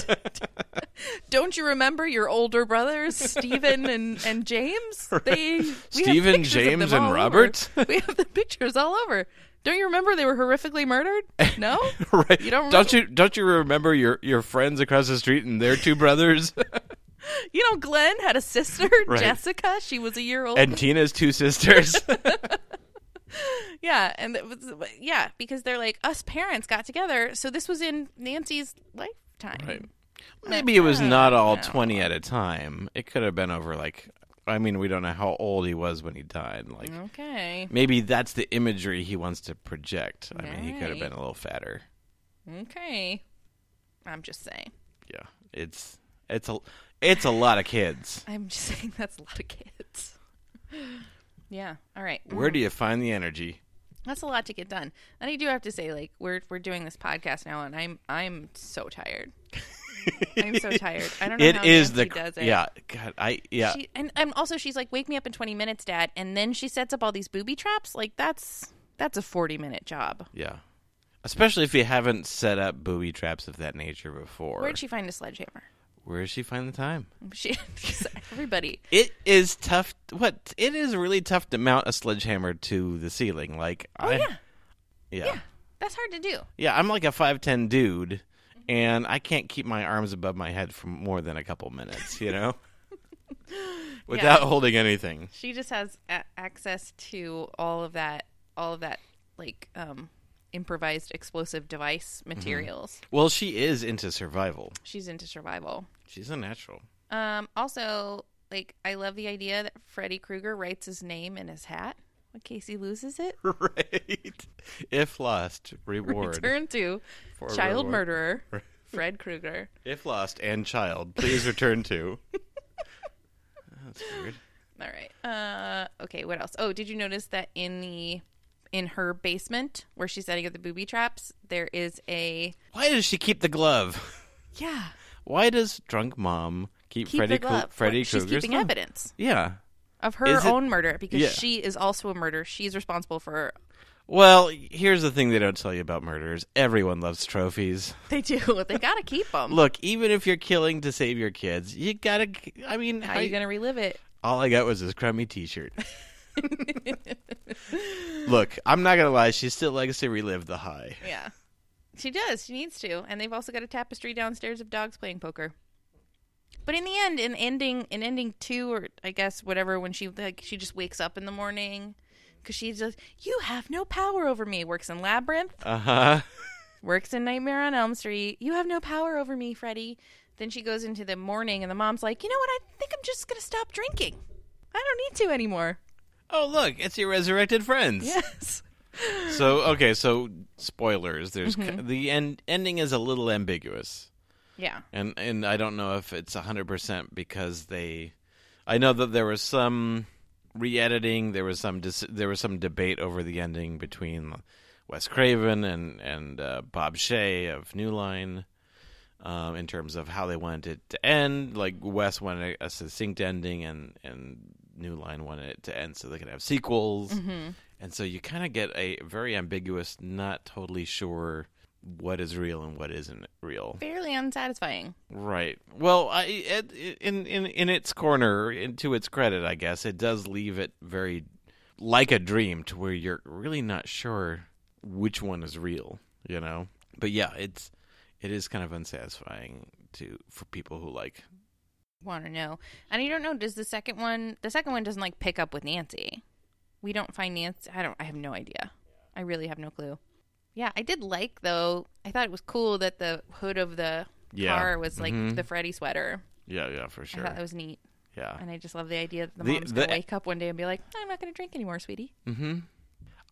Speaker 6: (laughs)
Speaker 1: Don't you remember your older brothers, Stephen and, and James? They we
Speaker 6: Stephen, James, and
Speaker 1: all over.
Speaker 6: Robert?
Speaker 1: We have the pictures all over. Don't you remember they were horrifically murdered? No?
Speaker 6: right.
Speaker 1: You don't
Speaker 6: don't you don't you remember your your friends across the street and their two brothers? (laughs)
Speaker 1: You know, Glen had a sister, (laughs)
Speaker 6: Right.
Speaker 1: Jessica. She was a year old.
Speaker 6: and Tina's two sisters. (laughs)
Speaker 1: yeah, and it was, yeah, because they're like us parents got together. So this was in Nancy's lifetime.
Speaker 6: Right. Maybe it was oh, not all
Speaker 1: no.
Speaker 6: 20 at a time. It could have been over like I mean, we don't know how old he was when he died. Like
Speaker 1: Okay.
Speaker 6: maybe that's the imagery he wants to project. I mean, he could have been a little fatter.
Speaker 1: Okay. I'm just saying.
Speaker 6: Yeah. It's it's a it's a lot of kids.
Speaker 1: I'm just (laughs) saying that's a lot of kids. yeah. All right.
Speaker 6: Where do you find the energy?
Speaker 1: That's a lot to get done. And I do have to say, like, we're we're doing this podcast now, and I'm I'm so tired. (laughs) I'm so tired. I don't know
Speaker 6: It
Speaker 1: how
Speaker 6: is the
Speaker 1: does it.
Speaker 6: yeah. God, I yeah.
Speaker 1: She, and I'm also she's like, wake me up in 20 minutes, Dad, and then she sets up all these booby traps. Like that's that's a 40 minute job.
Speaker 6: Yeah. Especially if you haven't set up booby traps of that nature before.
Speaker 1: Where'd she find a sledgehammer?
Speaker 6: Where does she find the time? (laughs)
Speaker 1: She everybody.
Speaker 6: It is tough. What? It is really tough to mount a sledgehammer to the ceiling. Like,
Speaker 1: Oh
Speaker 6: I,
Speaker 1: yeah,
Speaker 6: yeah,
Speaker 1: yeah. That's hard to do.
Speaker 6: Yeah, I'm like a five ten dude, and I can't keep my arms above my head for more than a couple minutes. You know, (laughs) without holding anything.
Speaker 1: She just has a- access to all of that, all of that, like um, improvised explosive device materials.
Speaker 6: Well, she is into survival.
Speaker 1: She's into survival.
Speaker 6: She's a natural.
Speaker 1: Um, also, like I love the idea that Freddy Krueger writes his name in his hat in case he loses it. (laughs)
Speaker 6: right. If lost, reward.
Speaker 1: Return to
Speaker 6: For
Speaker 1: child
Speaker 6: reward.
Speaker 1: murderer (laughs) Fred Krueger.
Speaker 6: If lost and child, please return to. (laughs) That's weird.
Speaker 1: All right. Uh, okay. What else? Oh, did you notice that in the in her basement where she's setting up the booby traps, there is a
Speaker 6: Why does she keep the glove?
Speaker 1: yeah.
Speaker 6: Why does drunk mom keep,
Speaker 1: Keep
Speaker 6: Freddy
Speaker 1: the glove.
Speaker 6: Kru- Freddy
Speaker 1: What, she's keeping
Speaker 6: glove?
Speaker 1: evidence
Speaker 6: Yeah.
Speaker 1: of her
Speaker 6: Is it-
Speaker 1: own murder because
Speaker 6: Yeah.
Speaker 1: she is also a murderer. She's responsible for.
Speaker 6: Well, here's the thing they don't tell you about murders. Everyone loves trophies. (laughs)
Speaker 1: They do. They gotta (laughs) keep them.
Speaker 6: Look, even if you're killing to save your kids, you gotta. I mean,
Speaker 1: How are you gonna relive it?
Speaker 6: all I got was this crummy T-shirt. (laughs) (laughs) Look, I'm not gonna lie. She still likes to relive the high.
Speaker 1: Yeah. She does. She needs to. And they've also got a tapestry downstairs of dogs playing poker. But in the end, in ending, in ending two, or I guess whatever, when she like she just wakes up in the morning because she's just you have no power over me. Works in Labyrinth,
Speaker 6: Uh huh. (laughs)
Speaker 1: works in Nightmare on Elm Street. You have no power over me, Freddy. Then she goes into the morning, and the mom's like, you know what? I think I'm just gonna stop drinking. I don't need to anymore.
Speaker 6: Oh, look, it's your resurrected friends.
Speaker 1: Yes.
Speaker 6: So okay, so spoilers. There's
Speaker 1: Mm-hmm.
Speaker 6: the end. Ending is a little ambiguous.
Speaker 1: Yeah.
Speaker 6: and and I don't know if it's hundred percent because they. I know that there was some re-editing. There was some dis- there was some debate over the ending between Wes Craven and and uh, Bob Shaye of New Line, um, in terms of how they wanted it to end. Like Wes wanted a, a succinct ending, and and New Line wanted it to end so they could have sequels. Mm-hmm. And so you kind of get a very ambiguous, not totally sure what is real and what isn't real.
Speaker 1: Fairly unsatisfying.
Speaker 6: Right. Well, I, it, in in in its corner, in, to its credit, I guess it does leave it very like a dream, to where you're really not sure which one is real. You know. But yeah, it's it is kind of unsatisfying to for people who like.
Speaker 1: Want to know. And I don't know. Does the second one? The second one doesn't like pick up with Nancy. We don't find Nancy. I don't. I have no idea. I really have no clue. Yeah, I did like though. I thought it was cool that the hood of the
Speaker 6: Yeah.
Speaker 1: car was like
Speaker 6: Mhm.
Speaker 1: the Freddy sweater.
Speaker 6: Yeah, yeah, for sure.
Speaker 1: I thought that was neat,
Speaker 6: yeah.
Speaker 1: and I just love the idea that the,
Speaker 6: The-
Speaker 1: mom's gonna wake up one day and be like, "I'm not gonna drink anymore, sweetie."
Speaker 6: Mm-hmm.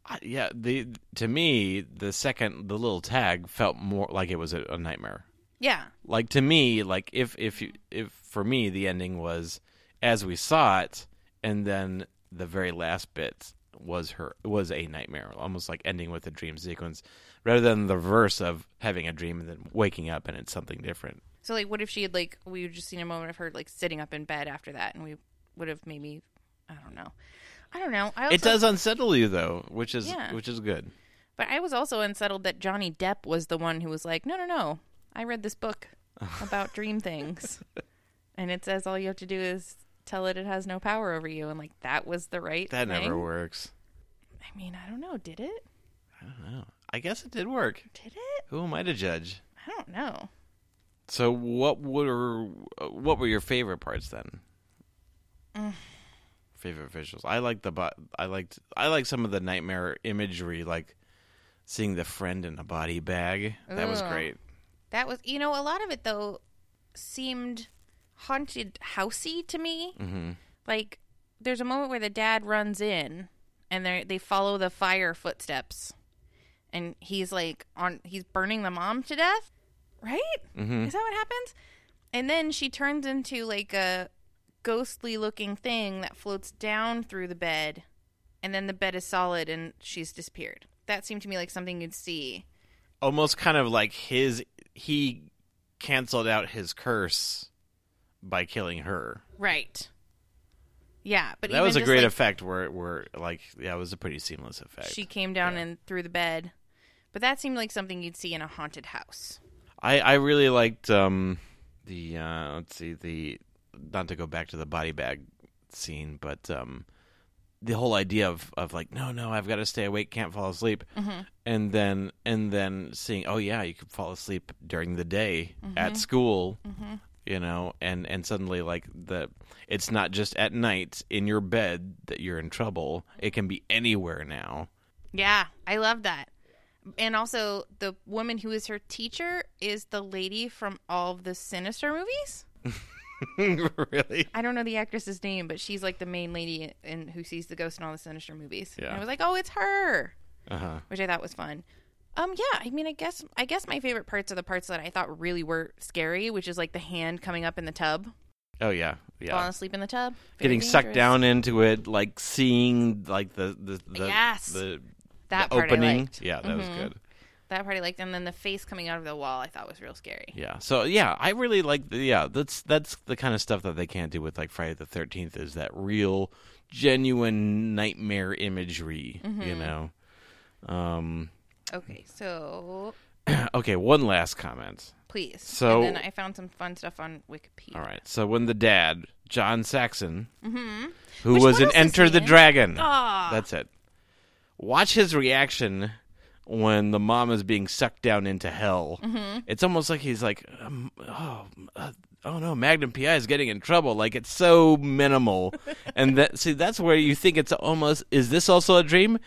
Speaker 6: I, yeah. The to me, the second the little tag felt more like it was a, a nightmare.
Speaker 1: Yeah,
Speaker 6: like to me like if if you if for me the ending was as we saw it and then the very last bit was her was a nightmare almost like ending with a dream sequence rather than the reverse of having a dream and then waking up and it's something different.
Speaker 1: So like, what if she had like we would just seen a moment of her like sitting up in bed after that, and we would have maybe I don't know, I don't know. I also,
Speaker 6: it does unsettle you though which is
Speaker 1: Yeah.
Speaker 6: which is good.
Speaker 1: But I was also unsettled that Johnny Depp was the one who was like, no, no, no, I read this book about (laughs) dream things, and it says all you have to do is tell it it has no power over you, and like that was the right.
Speaker 6: that
Speaker 1: thing.
Speaker 6: never works
Speaker 1: I mean, I don't know. Did it?
Speaker 6: i don't know i guess it did work
Speaker 1: Did it?
Speaker 6: who am i to judge
Speaker 1: I don't know.
Speaker 6: so what were what were your favorite parts then
Speaker 1: Mm.
Speaker 6: favorite visuals. I liked the bo- I liked I liked some of the nightmare imagery, like seeing the friend in a body bag. That was great.
Speaker 1: That was, you know, a lot of it though seemed haunted housey to me.
Speaker 6: hmm
Speaker 1: Like, there's a moment where the dad runs in, and they they follow the fire footsteps, and he's like on he's burning the mom to death, right?
Speaker 6: hmm
Speaker 1: Is that what happens? And then she turns into like a ghostly looking thing that floats down through the bed, and then the bed is solid and she's disappeared. That seemed to me like something you'd see.
Speaker 6: Almost kind of like his he canceled out his curse by killing her.
Speaker 1: Right. Yeah, but
Speaker 6: that was a great
Speaker 1: like,
Speaker 6: effect. Where where like yeah, it was a pretty seamless effect.
Speaker 1: She came down
Speaker 6: Yeah.
Speaker 1: and through the bed, but that seemed like something you'd see in a haunted house.
Speaker 6: I I really liked um the uh let's see the not to go back to the body bag scene, but um the whole idea of of like no no I've got to stay awake, can't fall asleep, mm-hmm. and then and then seeing oh yeah you could fall asleep during the day mm-hmm. at school, mm-hmm. you know, and and suddenly like the it's not just at night in your bed that you're in trouble. It can be anywhere now.
Speaker 1: Yeah, I love that. And also, the woman who is her teacher is the lady from all of the Sinister movies. (laughs) (laughs)
Speaker 6: really?
Speaker 1: I don't know the actress's name, but she's like the main lady in who sees the ghost in all the Sinister movies.
Speaker 6: Yeah.
Speaker 1: And I was like, oh, it's her,
Speaker 6: Uh huh.
Speaker 1: which I thought was fun. Um, yeah, I mean, I guess I guess my favorite parts are the parts that I thought really were scary, which is like the hand coming up in the tub,
Speaker 6: Oh yeah, yeah.
Speaker 1: falling asleep in the tub, Very
Speaker 6: Getting sucked down into it, like seeing like the the, the
Speaker 1: Yes.
Speaker 6: the,
Speaker 1: That
Speaker 6: the opening. Yeah, that was
Speaker 1: Mhm.
Speaker 6: good.
Speaker 1: That part I liked, and then the face coming out of the wall I thought was real scary.
Speaker 6: Yeah. So yeah, I really like the yeah, that's that's the kind of stuff that they can't do with like Friday the thirteenth is that real genuine nightmare imagery,
Speaker 1: Mm-hmm.
Speaker 6: you know. Um
Speaker 1: Okay, so (clears throat)
Speaker 6: okay, one last comment.
Speaker 1: please.
Speaker 6: So-
Speaker 1: and then I found some fun stuff on Wikipedia.
Speaker 6: All right. So when the dad, John Saxon, who
Speaker 1: Mm-hmm. Which
Speaker 6: was in Enter the
Speaker 1: in?
Speaker 6: Dragon.
Speaker 1: Ah.
Speaker 6: That's it. Watch his reaction when the mom is being sucked down into hell.
Speaker 1: Mm-hmm.
Speaker 6: It's almost like he's like, um, oh, uh, oh no, Magnum PI is getting in trouble. Like it's so minimal, (laughs) and that see that's where you think it's almost is this also a dream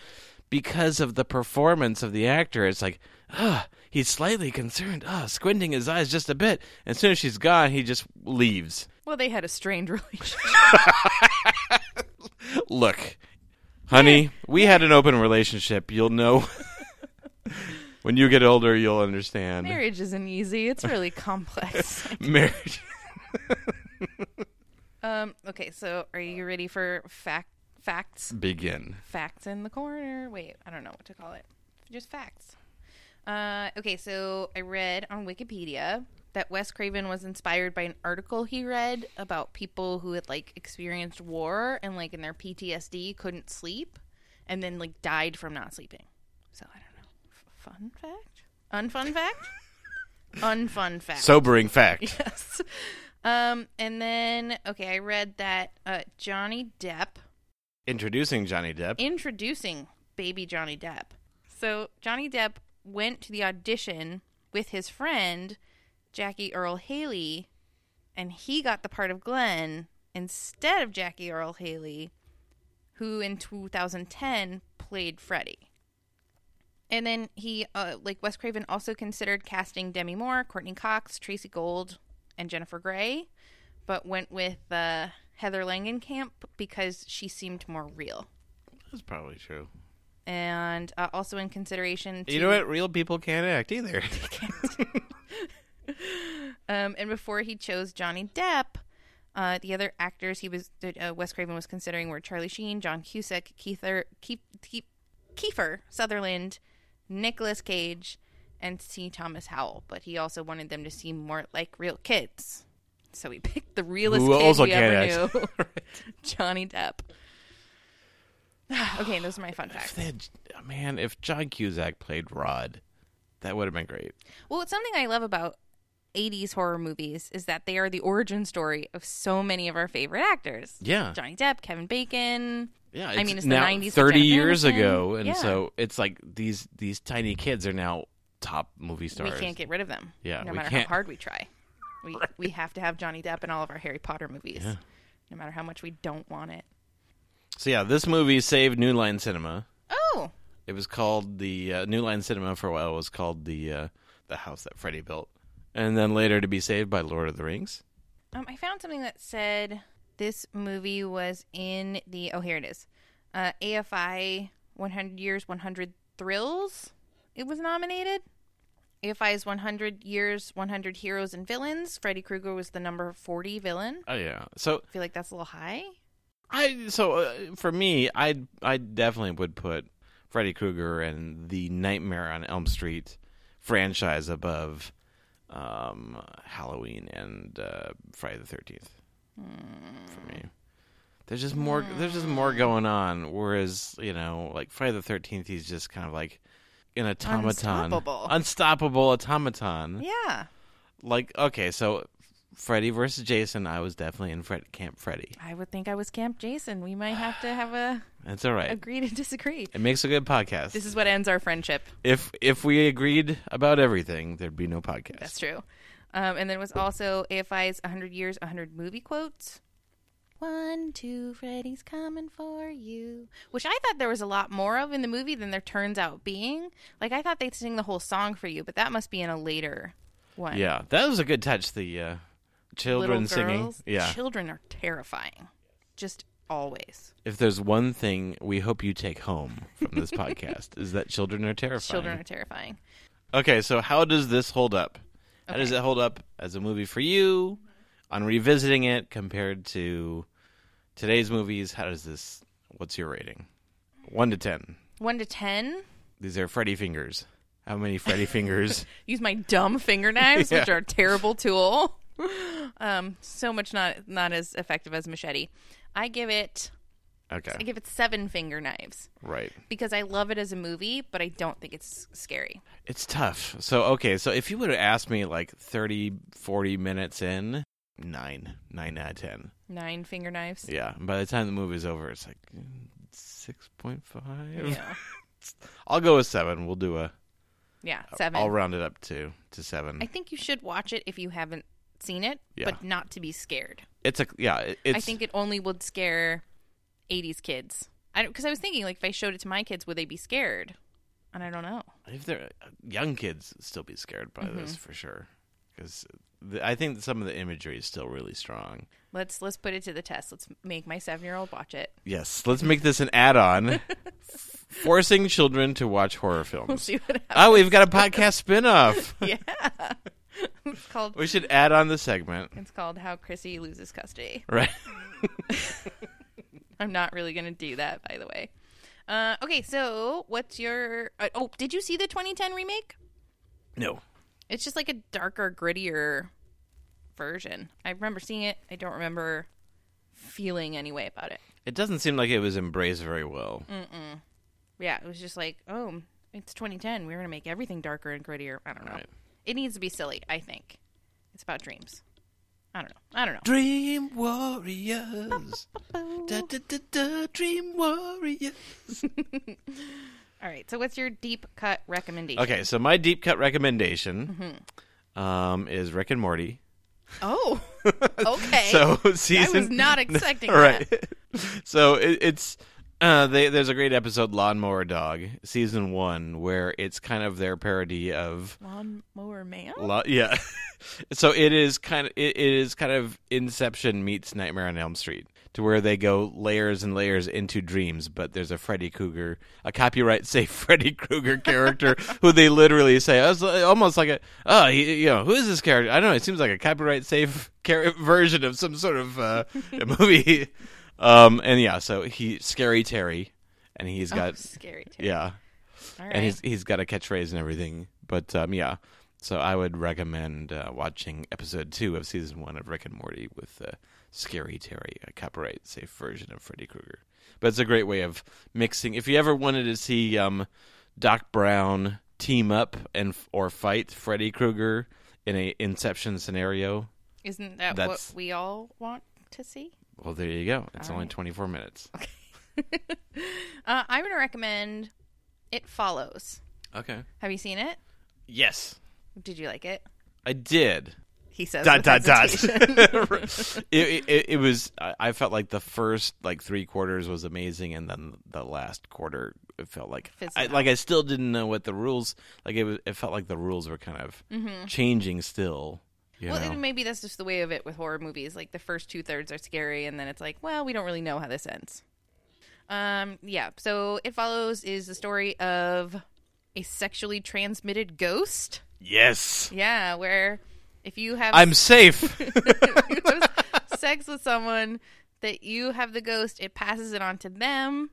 Speaker 6: because of the performance of the actor. It's like, ah, he's slightly concerned, ah, squinting his eyes just a bit. As soon as she's gone, he just leaves.
Speaker 1: Well, they had a strained (laughs) relationship. (laughs)
Speaker 6: Look, honey, we had an open relationship. You'll know. When you get older, you'll understand.
Speaker 1: Marriage isn't easy. It's (laughs) really complex.
Speaker 6: Marriage. (laughs)
Speaker 1: um. Okay. So, are you ready for fact facts?
Speaker 6: Begin.
Speaker 1: Facts in the corner. Wait, I don't know what to call it. Just facts. Uh. Okay. So I read on Wikipedia that Wes Craven was inspired by an article he read about people who had like experienced war and like in their PTSD couldn't sleep, and then like died from not sleeping. So I don't know. Fun fact. Unfun fact. (laughs) Unfun fact.
Speaker 6: Sobering fact. (laughs)
Speaker 1: Yes. Um, and then okay, I read that uh, Johnny Depp
Speaker 6: Introducing Johnny Depp.
Speaker 1: introducing baby Johnny Depp. So Johnny Depp went to the audition with his friend Jackie Earle Haley, and he got the part of Glen instead of Jackie Earle Haley, who in 2010 played Freddy. And then he, uh, like Wes Craven, also considered casting Demi Moore, Courteney Cox, Tracey Gold, and Jennifer Grey, but went with uh, Heather Langenkamp because she seemed more real.
Speaker 6: That's probably true.
Speaker 1: And uh, also in consideration, to,
Speaker 6: You know what? Real people can't act either. (laughs) (laughs)
Speaker 1: Um, and before he chose Johnny Depp, uh, the other actors he was uh, Wes Craven was considering were Charlie Sheen, John Cusack, Keither, Keith, Keith, Kiefer Sutherland, Nicolas Cage, and C. Thomas Howell. But he also wanted them to seem more like real kids, so he (laughs) picked the realest
Speaker 6: Who
Speaker 1: kid we ever knew, (laughs) (laughs) Johnny Depp. (sighs) okay, those are my fun facts.
Speaker 6: If had- man, if John Cusack played Rod, that would have been great.
Speaker 1: Well, it's something I love about 80s horror movies is that they are the origin story of so many of our favorite actors.
Speaker 6: Yeah.
Speaker 1: Johnny Depp, Kevin Bacon.
Speaker 6: Yeah,
Speaker 1: I mean, it's the 90s.
Speaker 6: thirty years
Speaker 1: Aniston.
Speaker 6: ago, and
Speaker 1: Yeah.
Speaker 6: so it's like these these tiny kids are now top movie stars.
Speaker 1: we can't get rid of them.
Speaker 6: Yeah,
Speaker 1: no matter
Speaker 6: can't.
Speaker 1: how hard we try. We (laughs) we have to have Johnny Depp in all of our Harry Potter movies,
Speaker 6: Yeah.
Speaker 1: no matter how much we don't want it.
Speaker 6: So yeah, this movie saved New Line Cinema.
Speaker 1: Oh,
Speaker 6: It was called the uh, New Line Cinema for a while. It was called the uh, the house that Freddy built, and then later to be saved by Lord of the Rings.
Speaker 1: um, I found something that said this movie was in the. Oh, here it is. Uh, AFI 100 Years, 100 Thrills. It was nominated. AFI's 100 Years, 100 Heroes and Villains. Freddy Krueger was the number 40 villain.
Speaker 6: Oh yeah. So
Speaker 1: I feel like that's a little high.
Speaker 6: I so uh, for me, I I definitely would put Freddy Krueger and the Nightmare on Elm Street franchise above um, Halloween and uh, Friday the Thirteenth. For me, mm. there's just more. There's just more going on. Whereas you know, like Friday the Thirteenth, he's just kind of like an automaton,
Speaker 1: Unstoppable.
Speaker 6: unstoppable automaton.
Speaker 1: Yeah.
Speaker 6: Like okay, so Freddy versus Jason, I was definitely in Fred, Camp Freddy.
Speaker 1: I would think I was Camp Jason. We might have to have a (sighs)
Speaker 6: That's all right.
Speaker 1: agree to disagree.
Speaker 6: It makes a good podcast.
Speaker 1: This is what ends our friendship.
Speaker 6: if if we agreed about everything, there'd be no podcast.
Speaker 1: That's true. Um, and then it was also AFI's 100 Years, 100 Movie Quotes. One, two, Freddy's coming for you. Which I thought there was a lot more of in the movie than there turns out being. Like, I thought they'd sing the whole song for you, but that must be in a later one.
Speaker 6: Yeah, that was a good touch. The uh, children singing. Yeah.
Speaker 1: Children are terrifying. Just always.
Speaker 6: if there's one thing we hope you take home from this (laughs) podcast is that children are terrifying.
Speaker 1: Children are terrifying.
Speaker 6: Okay, so how does this hold up? How does it hold up as a movie for you? On revisiting it compared to today's movies, how does this? What's your rating? One to ten.
Speaker 1: One to ten.
Speaker 6: These are Freddy fingers. How many Freddy fingers? (laughs)
Speaker 1: Use my dumb finger knives, which (laughs) are a terrible tool. Um, so much not not as effective as machete. I give it
Speaker 6: Okay,
Speaker 1: I give it seven finger knives
Speaker 6: right.
Speaker 1: because I love it as a movie, but I don't think it's scary.
Speaker 6: It's tough. So okay, so if you would have asked me like 30, 40 minutes in, nine, nine out of ten.
Speaker 1: Nine finger knives.
Speaker 6: Yeah. By the time the movie's over, it's like six point five.
Speaker 1: Yeah. (laughs)
Speaker 6: I'll go with seven. We'll do a.
Speaker 1: Yeah, seven.
Speaker 6: I'll round it up to to seven.
Speaker 1: I think you should watch it if you haven't seen it,
Speaker 6: Yeah.
Speaker 1: but not to be scared.
Speaker 6: it's a yeah. It's
Speaker 1: I think it only would scare 80s kids. I don't because I was thinking like if I showed it to my kids, would they be scared? And I don't know.
Speaker 6: if they're uh, young kids, still be scared by
Speaker 1: Mm-hmm.
Speaker 6: this for sure. Because I think some of the imagery is still really strong.
Speaker 1: Let's let's put it to the test. Let's make my seven year old watch it.
Speaker 6: Yes, let's make this an add-on, (laughs) forcing children to watch horror films.
Speaker 1: See what happens.
Speaker 6: Oh, we've got a podcast spin-off. (laughs)
Speaker 1: Yeah. it's called
Speaker 6: We should add on the segment,
Speaker 1: it's called How Chrissy Loses Custody.
Speaker 6: right? (laughs)
Speaker 1: I'm not really going to do that, by the way. Uh, okay, so what's your? Uh, oh, did you see the 2010 remake?
Speaker 6: no,
Speaker 1: It's just like a darker, grittier version. I remember seeing it. I don't remember feeling any way about it.
Speaker 6: it doesn't seem like it was embraced very well.
Speaker 1: Mm-mm. Yeah, it was just like, oh, it's 2010. We're going to make everything darker and grittier. I don't know.
Speaker 6: Right.
Speaker 1: It needs to be silly, I think. It's about dreams. I don't know. I don't know.
Speaker 6: Dream Warriors, da, da, da, da, Dream Warriors. (laughs)
Speaker 1: All right, so what's your deep cut recommendation?
Speaker 6: Okay, so my deep cut recommendation um, is Rick and Morty.
Speaker 1: Oh, (laughs) okay.
Speaker 6: So season.
Speaker 1: I was not (laughs) expecting
Speaker 6: right.
Speaker 1: that.
Speaker 6: so it, it's uh, they, there's a great episode, Lawnmower Dog, season one, where it's kind of their parody of
Speaker 1: Lawnmower Man?
Speaker 6: Lo- yeah. (laughs) so it is kind of it, it is kind of Inception meets Nightmare on Elm Street, to where they go layers and layers into dreams. But there's a Freddy Krueger, a copyright (laughs) safe Freddy Krueger character (laughs) who they literally say, I was almost like a oh, he, you know, who is this character? I don't know. It seems like a copyright safe char- version of some sort of uh, a movie. Um, and yeah, so he scary Terry, and he's got
Speaker 1: Oh, scary. Too.
Speaker 6: yeah
Speaker 1: right.
Speaker 6: and he's he's got a catchphrase and everything. But um, yeah, so I would recommend uh, watching episode two of season one of Rick and Morty with uh, Scary Terry, a copyright safe version of Freddy Krueger. But it's a great way of mixing. If you ever wanted to see um, Doc Brown team up and or fight Freddy Krueger in a Inception scenario,
Speaker 1: Isn't that what we all want to see?
Speaker 6: Well, there you go. It's
Speaker 1: All
Speaker 6: only
Speaker 1: right.
Speaker 6: twenty four minutes. (laughs)
Speaker 1: Uh, I'm going to recommend It Follows.
Speaker 6: Okay.
Speaker 1: Have you seen it?
Speaker 6: Yes,
Speaker 1: Did you like it?
Speaker 6: I did.
Speaker 1: He says
Speaker 6: dot dot dot. (laughs) it, it, it was. I felt like the first like three quarters was amazing, and then the last quarter it felt like I,
Speaker 1: out.
Speaker 6: like I still didn't know what the rules. Like it was. It felt like the rules were kind of changing still. You
Speaker 1: well,
Speaker 6: know?
Speaker 1: maybe that's just the way of it with horror movies. Like the first two thirds are scary, and then it's like, well, we don't really know how this ends. Um, yeah. So it follows is the story of a sexually transmitted ghost.
Speaker 6: yes,
Speaker 1: Yeah, where if you have
Speaker 6: I'm safe. (laughs)
Speaker 1: have sex with someone that you have the ghost, it passes it on to them.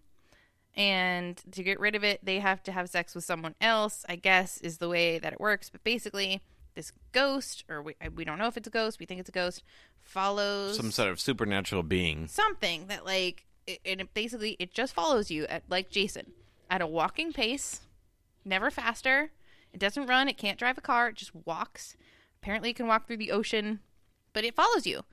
Speaker 1: And to get rid of it, they have to have sex with someone else, I guess, is the way that it works. But basically, this ghost, or we, we don't know if it's a ghost, we think it's a ghost, follows
Speaker 6: Some sort of supernatural being.
Speaker 1: something that, like, it, and it basically, it just follows you, at like Jason, at a walking pace, never faster. It doesn't run, it can't drive a car, it just walks. Apparently, it can walk through the ocean, but it follows you.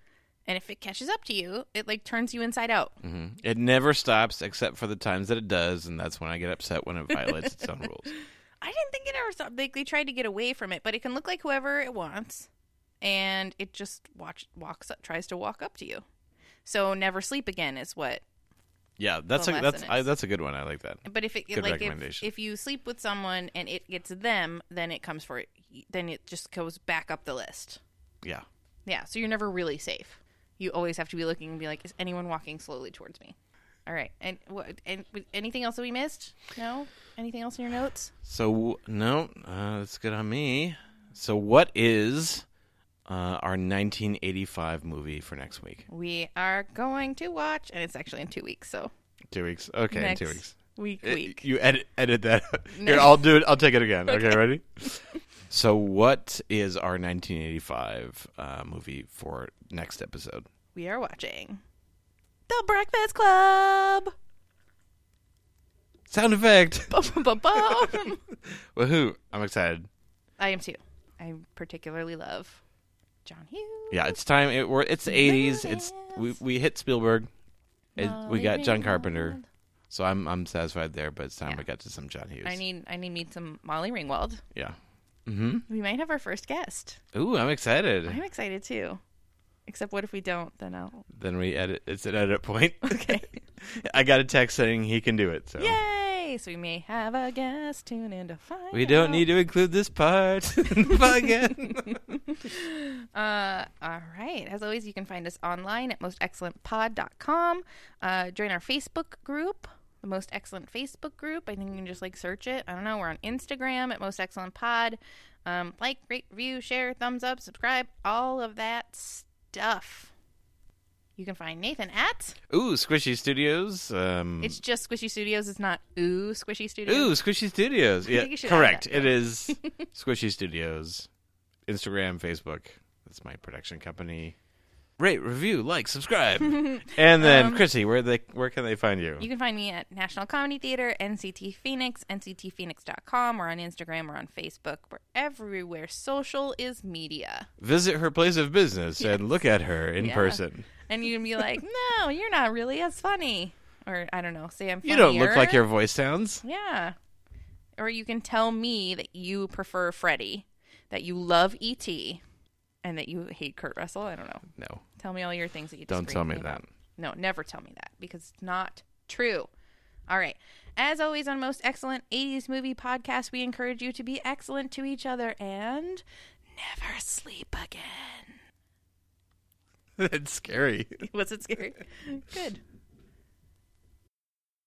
Speaker 1: And if it catches up to you, it like turns you inside out. Mm-hmm.
Speaker 6: It never stops except for the times that it does, and that's when I get upset when it violates its own rules. (laughs)
Speaker 1: I didn't think it ever stopped. Like they tried to get away from it, but it can look like whoever it wants, and it just watch walks up, tries to walk up to you. So never sleep again is what.
Speaker 6: Yeah, that's a that's I, that's a good one. I like that.
Speaker 1: But if it
Speaker 6: Good
Speaker 1: like if, if you sleep with someone and it gets them, then it comes for it. then it just goes back up the list.
Speaker 6: Yeah.
Speaker 1: Yeah, so you're never really safe. You always have to be looking and be like, is anyone walking slowly towards me? All right, and what? And anything else that we missed? No, anything else in your notes?
Speaker 6: So no, uh, that's good on me. So what is uh, our 1985 movie for next week?
Speaker 1: We are going to watch, and it's actually in two weeks. So
Speaker 6: Two weeks. Okay,
Speaker 1: next
Speaker 6: in two weeks.
Speaker 1: week,
Speaker 6: Uh,
Speaker 1: week.
Speaker 6: You edit edit that. (laughs) Here, I'll do it. I'll take it again. (laughs) Okay, ready? So, what is our 1985 uh, movie for next episode?
Speaker 1: We are watching The Breakfast Club.
Speaker 6: Sound effect. (laughs)
Speaker 1: Bum, bum, bum. (laughs)
Speaker 6: Woohoo! I'm excited.
Speaker 1: I am too. I particularly love John Hughes.
Speaker 6: Yeah, it's time. It, we're, it's the 80s. It's we we hit Spielberg. It, we got John Carpenter. So I'm I'm satisfied there. But it's time
Speaker 1: Yeah.
Speaker 6: we got to some John Hughes.
Speaker 1: I need I need me some Molly Ringwald.
Speaker 6: Yeah. Mm-hmm.
Speaker 1: We might have our first guest.
Speaker 6: Ooh, I'm excited.
Speaker 1: I'm excited too. Except what if we don't? Then I'll
Speaker 6: Then we edit. It's an edit point. (laughs)
Speaker 1: Okay. (laughs)
Speaker 6: I got a text saying he can do it. So
Speaker 1: Yay! So we may have a guest tune in to find
Speaker 6: we don't
Speaker 1: out.
Speaker 6: need to include this part (laughs) again.
Speaker 1: Uh, all right. As always, you can find us online at mostexcellentpod.com. Uh, join our Facebook group, the Most Excellent Facebook group. I think you can just like search it. I don't know. We're on Instagram at Most Excellent Pod. Um, like, rate, review, share, thumbs up, subscribe, all of that stuff. You can find Nathan at.
Speaker 6: Ooh, Squishy Studios. Um,
Speaker 1: It's just Squishy Studios. It's not Ooh Squishy Studios.
Speaker 6: Ooh, Squishy Studios. Yeah,
Speaker 1: think you should add
Speaker 6: correct. It is (laughs) Squishy Studios. Instagram, Facebook. That's my production company. Rate, review, like, subscribe, (laughs) and then Chrissy, where they where can they find you?
Speaker 1: Um, You can find me at National Comedy Theater, NCT Phoenix, NCTPhoenix.com. We're on Instagram, we're on Facebook, we're everywhere. Social is media.
Speaker 6: Visit her place of business (laughs) and look at her in
Speaker 1: Yeah.
Speaker 6: person.
Speaker 1: And you can be like, (laughs) no, you're not really as funny. Or, I don't know, say I'm
Speaker 6: You don't look like your voice sounds.
Speaker 1: Yeah. Or you can tell me that you prefer Freddy, that you love E.T., and that you hate Kurt Russell. I don't know.
Speaker 6: No,
Speaker 1: Tell me all your things that you
Speaker 6: Don't tell me
Speaker 1: about.
Speaker 6: that.
Speaker 1: No, never tell me that because it's not true. All right. As always on Most Excellent 80s Movie Podcast, we encourage you to be excellent to each other and never sleep again. (laughs)
Speaker 6: that's scary. (laughs)
Speaker 1: Was it scary? Good.